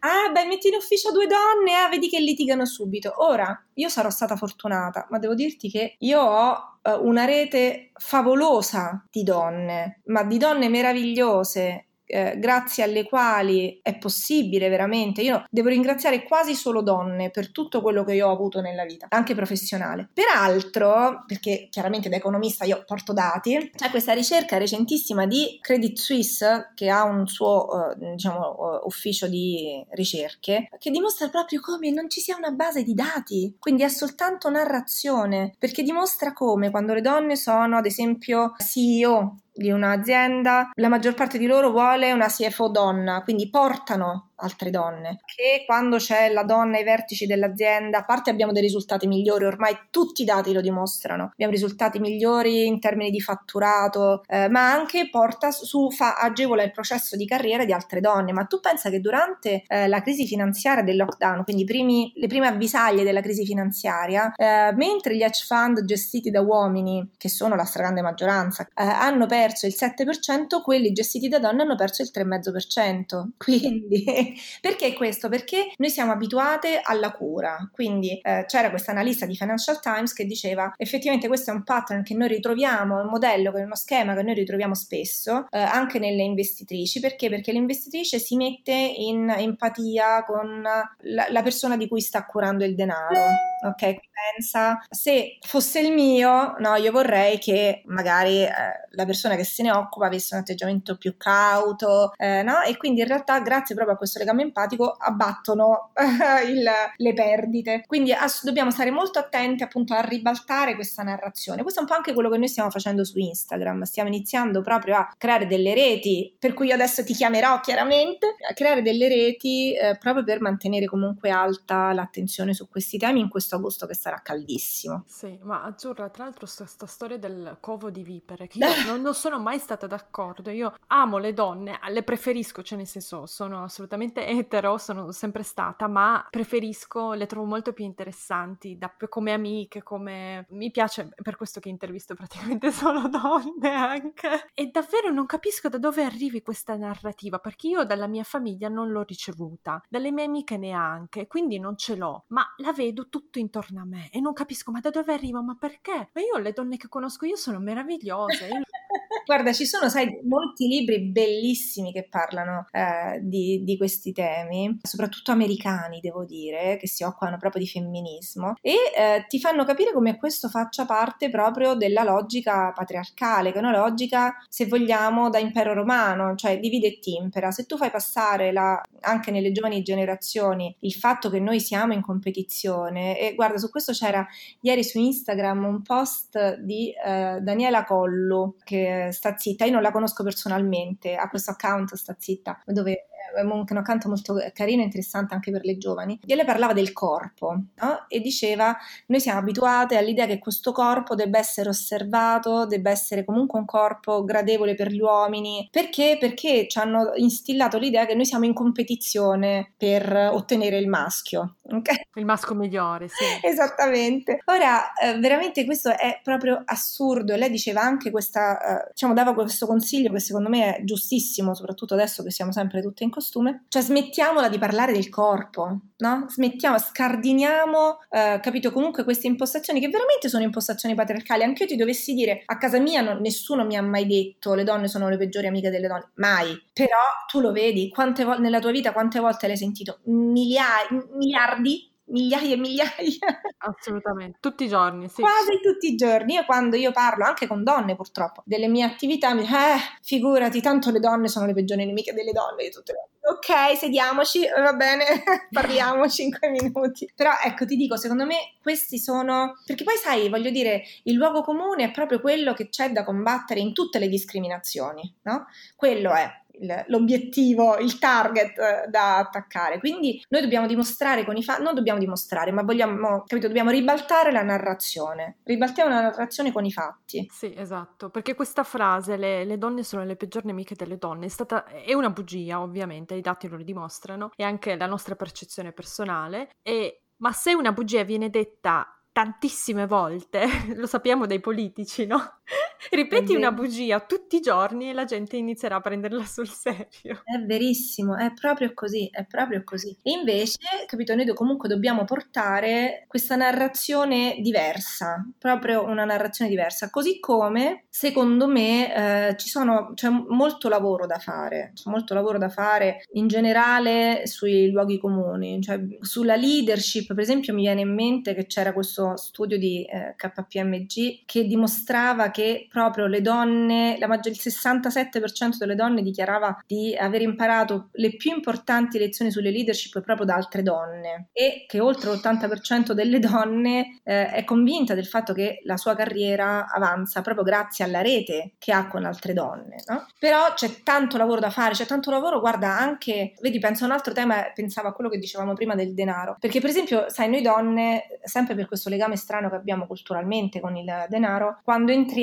ah, beh, metti in ufficio due donne, ah, vedi che litigano subito. Ora, io sarò stata fortunata, ma devo dirti che io ho uh, una rete favolosa di donne, ma di donne meravigliose eh, grazie alle quali è possibile veramente. Io devo ringraziare quasi solo donne per tutto quello che io ho avuto nella vita, anche professionale. Peraltro, perché chiaramente da economista io porto dati, c'è questa ricerca recentissima di Credit Suisse che ha un suo eh, diciamo, ufficio di ricerche che dimostra proprio come non ci sia una base di dati, quindi è soltanto narrazione, perché dimostra come quando le donne sono ad esempio CEO di un'azienda, la maggior parte di loro vuole una CFO donna, quindi portano altre donne, che quando c'è la donna ai vertici dell'azienda, a parte abbiamo dei risultati migliori, ormai tutti i dati lo dimostrano, abbiamo risultati migliori in termini di fatturato, eh, ma anche porta su, fa, agevola il processo di carriera di altre donne, ma tu pensa che durante eh, la crisi finanziaria del lockdown, quindi primi, le prime avvisaglie della crisi finanziaria, eh, mentre gli hedge fund gestiti da uomini, che sono la stragrande maggioranza, eh, hanno perso il 7%, quelli gestiti da donne hanno perso il 3,5%, quindi Perché questo? Perché noi siamo abituate alla cura. Quindi eh, c'era questa analista di Financial Times che diceva effettivamente questo è un pattern che noi ritroviamo, un modello, uno schema che noi ritroviamo spesso eh, anche nelle investitrici. Perché? Perché l'investitrice si mette in empatia con la, la persona di cui sta curando il denaro. Ok, pensa se fosse il mio, no, io vorrei che magari eh, la persona che se ne occupa avesse un atteggiamento più cauto, eh, no? E quindi in realtà, grazie proprio a questo legame empatico, abbattono il, le perdite. Quindi ass- dobbiamo stare molto attenti appunto a ribaltare questa narrazione. Questo è un po' anche quello che noi stiamo facendo su Instagram. Stiamo iniziando proprio a creare delle reti, per cui io adesso ti chiamerò chiaramente, a creare delle reti eh, proprio per mantenere comunque alta l'attenzione su questi temi in questo agosto che sarà caldissimo. Sì, ma Azzurra, tra l'altro, questa storia del covo di vipere, che io non, non, sono mai stata d'accordo. Io amo le donne, le preferisco, cioè nel senso, sono assolutamente etero, sono sempre stata, ma preferisco, le trovo molto più interessanti da, come amiche, come... Mi piace, per questo che intervisto praticamente solo donne anche. E davvero non capisco da dove arrivi questa narrativa, perché io dalla mia famiglia non l'ho ricevuta, dalle mie amiche neanche, quindi non ce l'ho, ma la vedo tutto intorno a me e non capisco ma da dove arriva, ma perché? Ma io le donne che conosco io sono meravigliose. Io... Guarda, ci sono, sai, molti libri bellissimi che parlano eh, di, di, questi temi, soprattutto americani, devo dire, che si occupano proprio di femminismo e eh, ti fanno capire come questo faccia parte proprio della logica patriarcale, che è una logica, se vogliamo, da impero romano, cioè divide e timpera. Se tu fai passare la, anche nelle giovani generazioni il fatto che noi siamo in competizione, e guarda, su questo c'era ieri su Instagram un post di eh, Daniela Collu, che sta zitta, io non la conosco personalmente, ha questo account sta zitta, dove è un accanto molto carino e interessante anche per le giovani. E lei parlava del corpo no? e diceva: Noi siamo abituate all'idea che questo corpo debba essere osservato, debba essere comunque un corpo gradevole per gli uomini. Perché? Perché ci hanno instillato l'idea che noi siamo in competizione per ottenere il maschio. Okay? Il maschio migliore, sì. Esattamente. Ora, eh, veramente questo è proprio assurdo. E lei diceva anche questa, eh, diciamo, dava questo consiglio che secondo me è giustissimo, soprattutto adesso che siamo sempre tutte in costume. Cioè, smettiamola di parlare del corpo, no? Smettiamo, scardiniamo, eh, capito? Comunque queste impostazioni che veramente sono impostazioni patriarcali. Anche io ti dovessi dire, a casa mia non, nessuno mi ha mai detto le donne sono le peggiori amiche delle donne, mai. Però tu lo vedi, quante volte nella tua vita, quante volte l'hai sentito? Miliardi, miliardi migliaia e migliaia. Assolutamente, tutti i giorni, sì. Quasi tutti i giorni. Io quando io parlo, anche con donne purtroppo, delle mie attività, mi dicono, eh, figurati, tanto le donne sono le peggiori nemiche delle donne di tutte le Ok, sediamoci, va bene, parliamo 5 minuti. Però ecco, ti dico, secondo me questi sono... Perché poi sai, voglio dire, il luogo comune è proprio quello che c'è da combattere in tutte le discriminazioni, no? Quello è l'obiettivo, il target eh, da attaccare. Quindi noi dobbiamo dimostrare con i fatti, non dobbiamo dimostrare, ma vogliamo, capito, dobbiamo ribaltare la narrazione, ribaltiamo la narrazione con i fatti. Sì, esatto, perché questa frase, le, le donne sono le peggiori nemiche delle donne, è, stata, è una bugia ovviamente, i dati lo dimostrano, e anche la nostra percezione personale, e, ma se una bugia viene detta tantissime volte, lo sappiamo dai politici, no? Ripeti una bugia tutti i giorni e la gente inizierà a prenderla sul serio. È verissimo, è proprio così, è proprio così. E invece, capito, noi comunque dobbiamo portare questa narrazione diversa, proprio una narrazione diversa, così come secondo me eh, ci sono, c'è molto lavoro da fare, c'è molto lavoro da fare in generale sui luoghi comuni, cioè sulla leadership, per esempio mi viene in mente che c'era questo studio di eh, KPMG che dimostrava che proprio le donne, maggior, il 67% delle donne dichiarava di aver imparato le più importanti lezioni sulle leadership proprio da altre donne e che oltre l'80% delle donne eh, è convinta del fatto che la sua carriera avanza proprio grazie alla rete che ha con altre donne. No? Però c'è tanto lavoro da fare, c'è tanto lavoro, guarda anche, vedi, penso a un altro tema, pensavo a quello che dicevamo prima del denaro, perché per esempio, sai, noi donne, sempre per questo legame strano che abbiamo culturalmente con il denaro, quando entriamo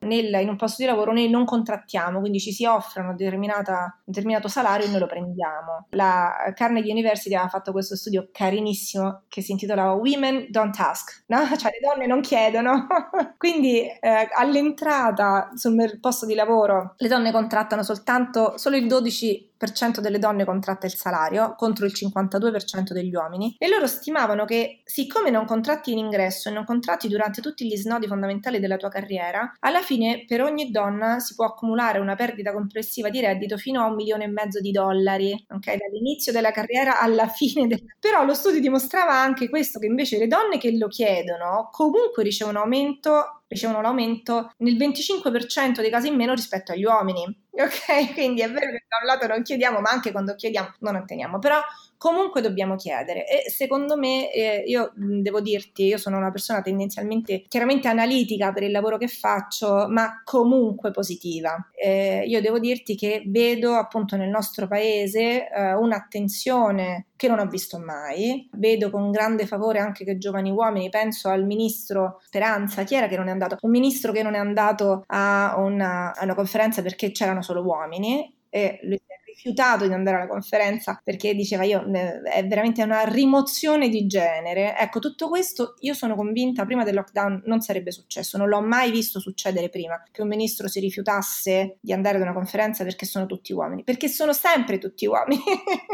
nel, in un posto di lavoro noi non contrattiamo, quindi ci si offre un determinato salario e noi lo prendiamo. La Carnegie University ha fatto questo studio carinissimo che si intitolava Women Don't Ask, no? cioè le donne non chiedono. quindi eh, all'entrata sul posto di lavoro le donne contrattano soltanto solo il 12 20% delle donne contratta il salario contro il 52% degli uomini e loro stimavano che siccome non contratti in ingresso e non contratti durante tutti gli snodi fondamentali della tua carriera, alla fine per ogni donna si può accumulare una perdita complessiva di reddito fino a un milione e mezzo di dollari, ok? Dall'inizio della carriera alla fine. Del... Però lo studio dimostrava anche questo, che invece le donne che lo chiedono comunque ricevono aumento ricevono l'aumento nel 25% dei casi in meno rispetto agli uomini. Ok, quindi è vero che da un lato non chiediamo, ma anche quando chiediamo non otteniamo. Però comunque dobbiamo chiedere. E secondo me eh, io devo dirti io sono una persona tendenzialmente chiaramente analitica per il lavoro che faccio ma comunque positiva. Eh, io devo dirti che vedo appunto nel nostro paese eh, un'attenzione che non ho visto mai. Vedo con grande favore anche che giovani uomini penso al ministro Speranza. Chi era che non è andato? Un ministro che non è andato a una, a una conferenza perché c'erano solo uomini e lui rifiutato di andare alla conferenza perché diceva io è veramente una rimozione di genere. Ecco, tutto questo io sono convinta prima del lockdown non sarebbe successo, non l'ho mai visto succedere prima che un ministro si rifiutasse di andare ad una conferenza perché sono tutti uomini, perché sono sempre tutti uomini.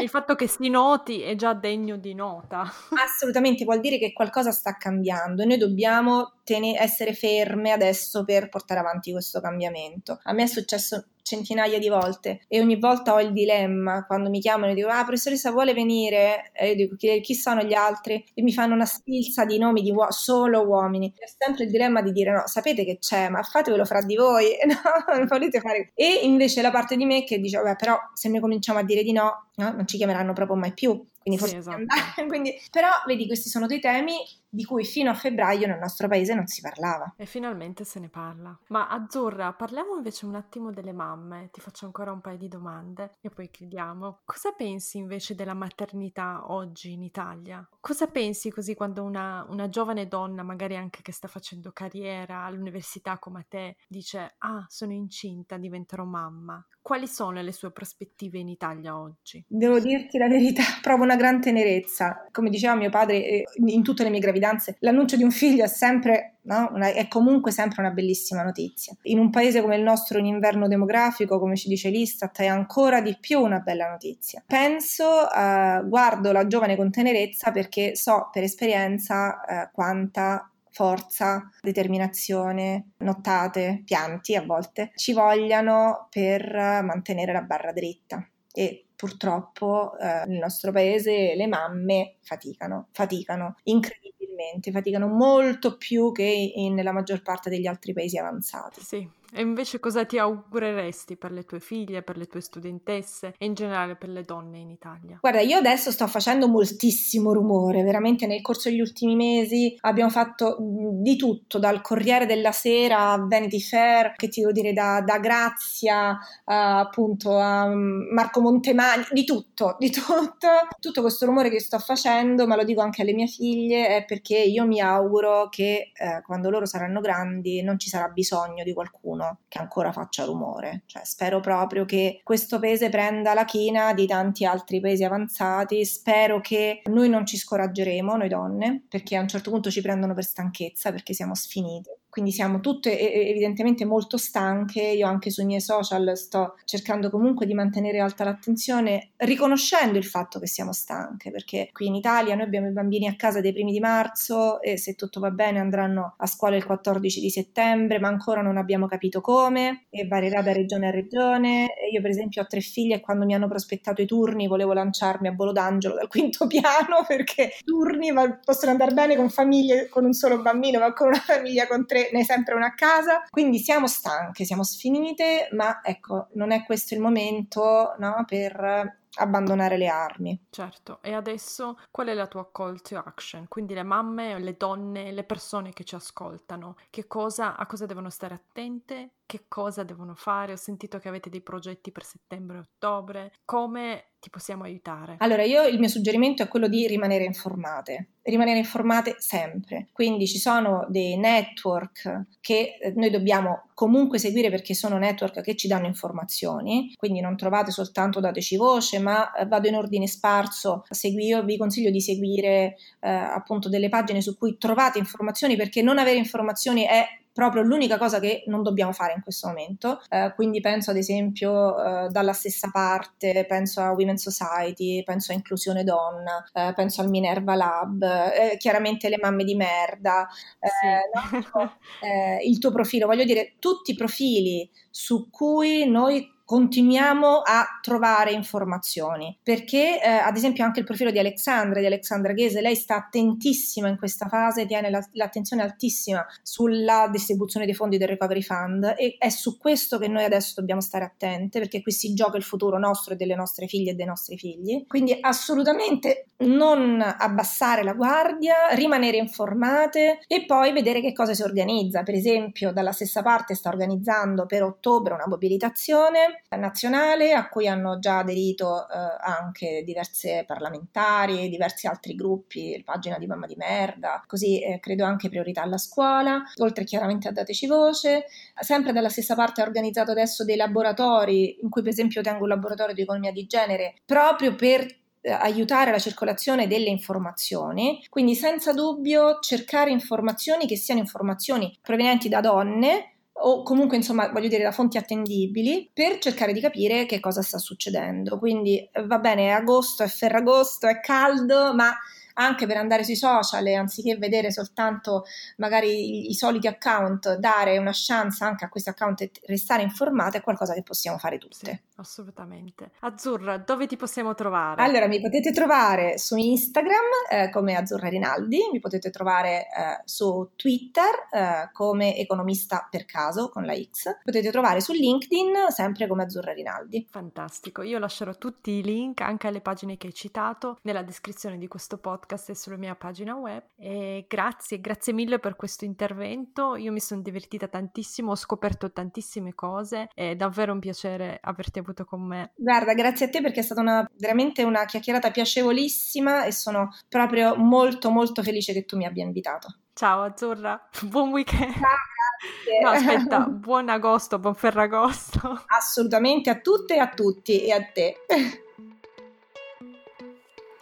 Il fatto che si noti è già degno di nota. Assolutamente, vuol dire che qualcosa sta cambiando e noi dobbiamo ten- essere ferme adesso per portare avanti questo cambiamento. A me è successo centinaia di volte. E ogni volta ho il dilemma quando mi chiamano e dico ah professoressa vuole venire? E io dico chi, chi sono gli altri? E mi fanno una spilza di nomi di uo- solo uomini. Ho sempre il dilemma di dire no sapete che c'è ma fatevelo fra di voi no? Non volete fare e invece la parte di me che dice vabbè però se noi cominciamo a dire di no, no non ci chiameranno proprio mai più quindi forse sì, esatto. quindi, però vedi questi sono dei temi di cui fino a febbraio nel nostro paese non si parlava. E finalmente se ne parla. Ma Azzurra, parliamo invece un attimo delle mamme. Ti faccio ancora un paio di domande e poi chiudiamo. Cosa pensi invece della maternità oggi in Italia? Cosa pensi così quando una, una giovane donna, magari anche che sta facendo carriera all'università come te, dice ah, sono incinta, diventerò mamma? Quali sono le sue prospettive in Italia oggi? Devo dirti la verità, provo una gran tenerezza. Come diceva mio padre, eh, in tutte le mie gravidanze, l'annuncio di un figlio è sempre No? Una, è comunque sempre una bellissima notizia. In un paese come il nostro, in inverno demografico, come ci dice l'Istat, è ancora di più una bella notizia. Penso, uh, guardo la giovane con tenerezza perché so per esperienza uh, quanta forza, determinazione, nottate, pianti a volte, ci vogliano per mantenere la barra dritta. E purtroppo eh, nel nostro paese le mamme faticano, faticano incredibilmente, faticano molto più che in, nella maggior parte degli altri paesi avanzati. Sì, e invece cosa ti augureresti per le tue figlie, per le tue studentesse e in generale per le donne in Italia? Guarda, io adesso sto facendo moltissimo rumore, veramente nel corso degli ultimi mesi abbiamo fatto di tutto, dal Corriere della Sera a Vanity Fair, che ti devo dire da, da Grazia uh, appunto a Marco Montemagni, di tutto, di tutto. Tutto questo rumore che sto facendo, ma lo dico anche alle mie figlie, è perché io mi auguro che eh, quando loro saranno grandi non ci sarà bisogno di qualcuno qualcuno che ancora faccia rumore. Cioè, spero proprio che questo paese prenda la china di tanti altri paesi avanzati. Spero che noi non ci scoraggeremo, noi donne, perché a un certo punto ci prendono per stanchezza, perché siamo sfinite quindi siamo tutte evidentemente molto stanche, io anche sui miei social sto cercando comunque di mantenere alta l'attenzione, riconoscendo il fatto che siamo stanche, perché qui in Italia noi abbiamo i bambini a casa dei primi di marzo e se tutto va bene andranno a scuola il 14 di settembre, ma ancora non abbiamo capito come e varierà da regione a regione. Io per esempio ho tre figlie e quando mi hanno prospettato i turni volevo lanciarmi a volo d'angelo dal quinto piano perché turni possono andare bene con famiglie con un solo bambino, ma con una famiglia con tre ne hai sempre una a casa, quindi siamo stanche, siamo sfinite, ma ecco, non è questo il momento no, per abbandonare le armi. Certo, e adesso qual è la tua call to action? Quindi le mamme, le donne, le persone che ci ascoltano, che cosa, a cosa devono stare attente? Che cosa devono fare? Ho sentito che avete dei progetti per settembre e ottobre. Come ti possiamo aiutare? Allora, io il mio suggerimento è quello di rimanere informate, rimanere informate sempre. Quindi ci sono dei network che eh, noi dobbiamo comunque seguire perché sono network che ci danno informazioni, quindi non trovate soltanto dateci voce, ma eh, vado in ordine sparso, segui, io vi consiglio di seguire eh, appunto delle pagine su cui trovate informazioni perché non avere informazioni è proprio l'unica cosa che non dobbiamo fare in questo momento. Eh, quindi penso ad esempio eh, dalla stessa parte, penso a Women's Society, penso a Inclusione Donna, eh, penso al Minerva Lab, eh, chiaramente le mamme di merda, sì. no? il tuo profilo, voglio dire tutti i profili su cui noi continuiamo a trovare informazioni perché eh, ad esempio anche il profilo di Alexandra di Alexandra Ghese lei sta attentissima in questa fase tiene la, l'attenzione altissima sulla distribuzione dei fondi del recovery fund e è su questo che noi adesso dobbiamo stare attente perché qui si gioca il futuro nostro e delle nostre figlie e dei nostri figli. Quindi assolutamente non abbassare la guardia rimanere informate e poi vedere che cosa si organizza. Per esempio dalla stessa parte sta organizzando per ottobre una mobilitazione nazionale a cui hanno già aderito eh, anche diverse parlamentari, diversi altri gruppi, pagina di Mamma di Merda, così eh, credo anche priorità alla scuola, oltre chiaramente a Dateci Voce. Sempre dalla stessa parte ha organizzato adesso dei laboratori, in cui per esempio tengo un laboratorio di economia di genere, proprio per eh, aiutare la circolazione delle informazioni, quindi senza dubbio cercare informazioni che siano informazioni provenienti da donne o comunque insomma voglio dire da fonti attendibili per cercare di capire che cosa sta succedendo. Quindi va bene, è agosto, è ferragosto, è caldo, ma anche per andare sui social anziché vedere soltanto magari i, i, soliti account, dare una chance anche a questi account e restare informate è qualcosa che possiamo fare tutte. Assolutamente. Azzurra, dove ti possiamo trovare? Allora, mi potete trovare su Instagram eh, come Azzurra Rinaldi, mi potete trovare eh, su Twitter eh, come Economista per caso con la X, potete trovare su LinkedIn sempre come Azzurra Rinaldi. Fantastico, io lascerò tutti i link anche alle pagine che hai citato nella descrizione di questo podcast e sulla mia pagina web. E grazie, grazie mille per questo intervento. Io mi sono divertita tantissimo, ho scoperto tantissime cose. È davvero un piacere averti avuto con me. Guarda, grazie a te perché è stata una, veramente una chiacchierata piacevolissima e sono proprio molto molto felice che tu mi abbia invitato. Ciao Azzurra, buon weekend. Ciao, no, aspetta, buon agosto, buon Ferragosto. Assolutamente a tutte e a tutti e a te.